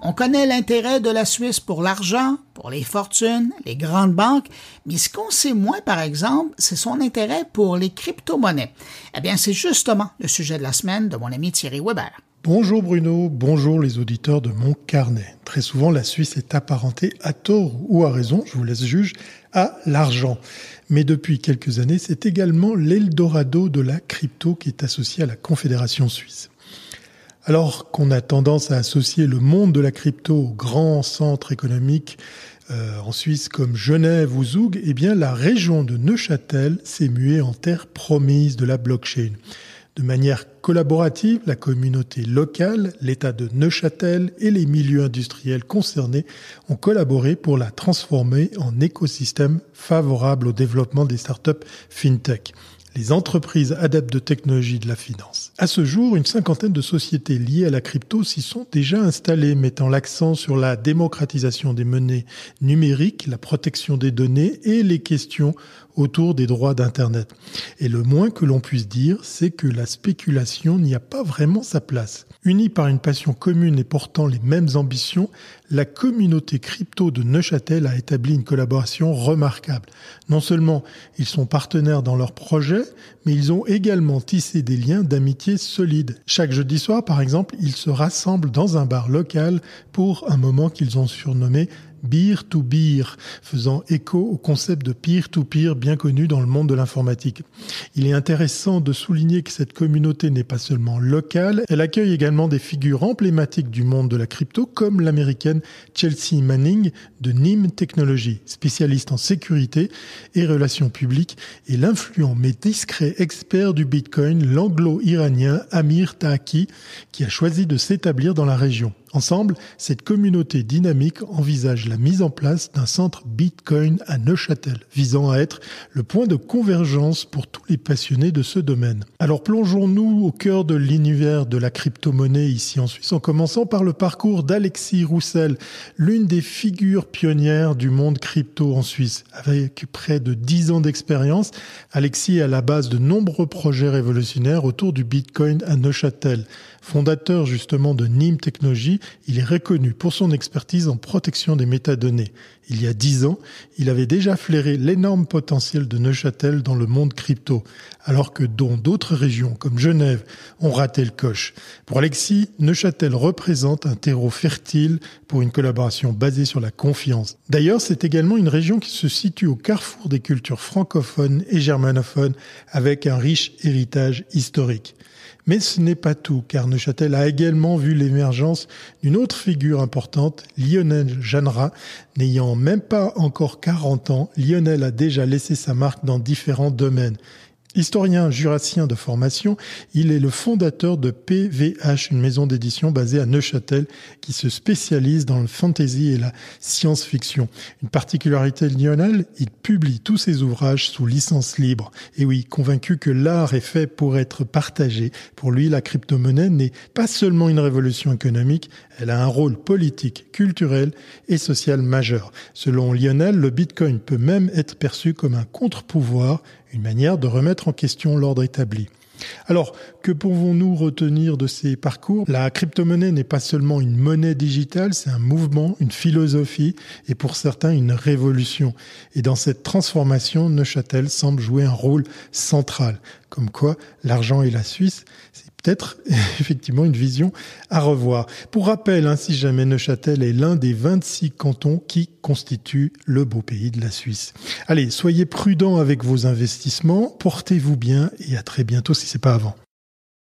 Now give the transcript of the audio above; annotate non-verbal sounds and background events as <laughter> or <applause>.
On connaît l'intérêt de la Suisse pour l'argent, pour les fortunes, les grandes banques, mais ce qu'on sait moins, par exemple, c'est son intérêt pour les crypto-monnaies. Eh bien, c'est justement le sujet de la semaine de mon ami Thierry Weber. Bonjour Bruno, bonjour les auditeurs de mon carnet. Très souvent, la Suisse est apparentée à tort ou à raison, je vous laisse juge, à l'argent. Mais depuis quelques années, c'est également l'Eldorado de la crypto qui est associé à la Confédération suisse. Alors qu'on a tendance à associer le monde de la crypto aux grands centres économiques euh, en Suisse comme Genève ou Zug, eh bien la région de Neuchâtel s'est muée en terre promise de la blockchain. De manière collaborative, la communauté locale, l'État de Neuchâtel et les milieux industriels concernés ont collaboré pour la transformer en écosystème favorable au développement des startups fintech les entreprises adeptes de technologie de la finance. À ce jour, une cinquantaine de sociétés liées à la crypto s'y sont déjà installées, mettant l'accent sur la démocratisation des monnaies numériques, la protection des données et les questions autour des droits d'Internet. Et le moins que l'on puisse dire, c'est que la spéculation n'y a pas vraiment sa place. Unie par une passion commune et portant les mêmes ambitions, la communauté crypto de Neuchâtel a établi une collaboration remarquable. Non seulement ils sont partenaires dans leurs projets, mais ils ont également tissé des liens d'amitié solides. Chaque jeudi soir, par exemple, ils se rassemblent dans un bar local pour un moment qu'ils ont surnommé beer to beer, faisant écho au concept de peer-to-peer bien connu dans le monde de l'informatique. Il est intéressant de souligner que cette communauté n'est pas seulement locale, elle accueille également des figures emblématiques du monde de la crypto, comme l'américaine Chelsea Manning de NIM Technology, spécialiste en sécurité et relations publiques, et l'influent mais discret expert du Bitcoin, l'anglo-iranien Amir Taaki, qui a choisi de s'établir dans la région. Ensemble, cette communauté dynamique envisage la mise en place d'un centre Bitcoin à Neuchâtel, visant à être le point de convergence pour tous les passionnés de ce domaine. Alors plongeons-nous au cœur de l'univers de la crypto-monnaie ici en Suisse, en commençant par le parcours d'Alexis Roussel, l'une des figures pionnières du monde crypto en Suisse. Avec près de 10 ans d'expérience, Alexis est à la base de nombreux projets révolutionnaires autour du Bitcoin à Neuchâtel. Fondateur justement de NIM Technologies, il est reconnu pour son expertise en protection des Il y a dix ans, il avait déjà flairé l'énorme potentiel de Neuchâtel dans le monde crypto, alors que dans d'autres régions comme Genève ont raté le coche. Pour Alexis, Neuchâtel représente un terreau fertile pour une collaboration basée sur la confiance. D'ailleurs, c'est également une région qui se situe au carrefour des cultures francophones et germanophones avec un riche héritage historique. Mais ce n'est pas tout, car Neuchâtel a également vu l'émergence d'une autre figure importante, Lionel Jeannera. N'ayant même pas encore 40 ans, Lionel a déjà laissé sa marque dans différents domaines. Historien jurassien de formation, il est le fondateur de PVH, une maison d'édition basée à Neuchâtel qui se spécialise dans le fantasy et la science-fiction. Une particularité de Lionel, il publie tous ses ouvrages sous licence libre. Et oui, convaincu que l'art est fait pour être partagé, pour lui la crypto-monnaie n'est pas seulement une révolution économique, elle a un rôle politique, culturel et social majeur. Selon Lionel, le Bitcoin peut même être perçu comme un contre-pouvoir, une manière de remettre en question l'ordre établi. Alors, que pouvons-nous retenir de ces parcours? La crypto-monnaie n'est pas seulement une monnaie digitale, c'est un mouvement, une philosophie et pour certains une révolution. Et dans cette transformation, Neuchâtel semble jouer un rôle central. Comme quoi, l'argent et la Suisse, c'est peut-être <laughs> effectivement une vision à revoir. Pour rappel, hein, si jamais Neuchâtel est l'un des 26 cantons qui constituent le beau pays de la Suisse. Allez, soyez prudents avec vos investissements, portez-vous bien et à très bientôt si c'est pas avant.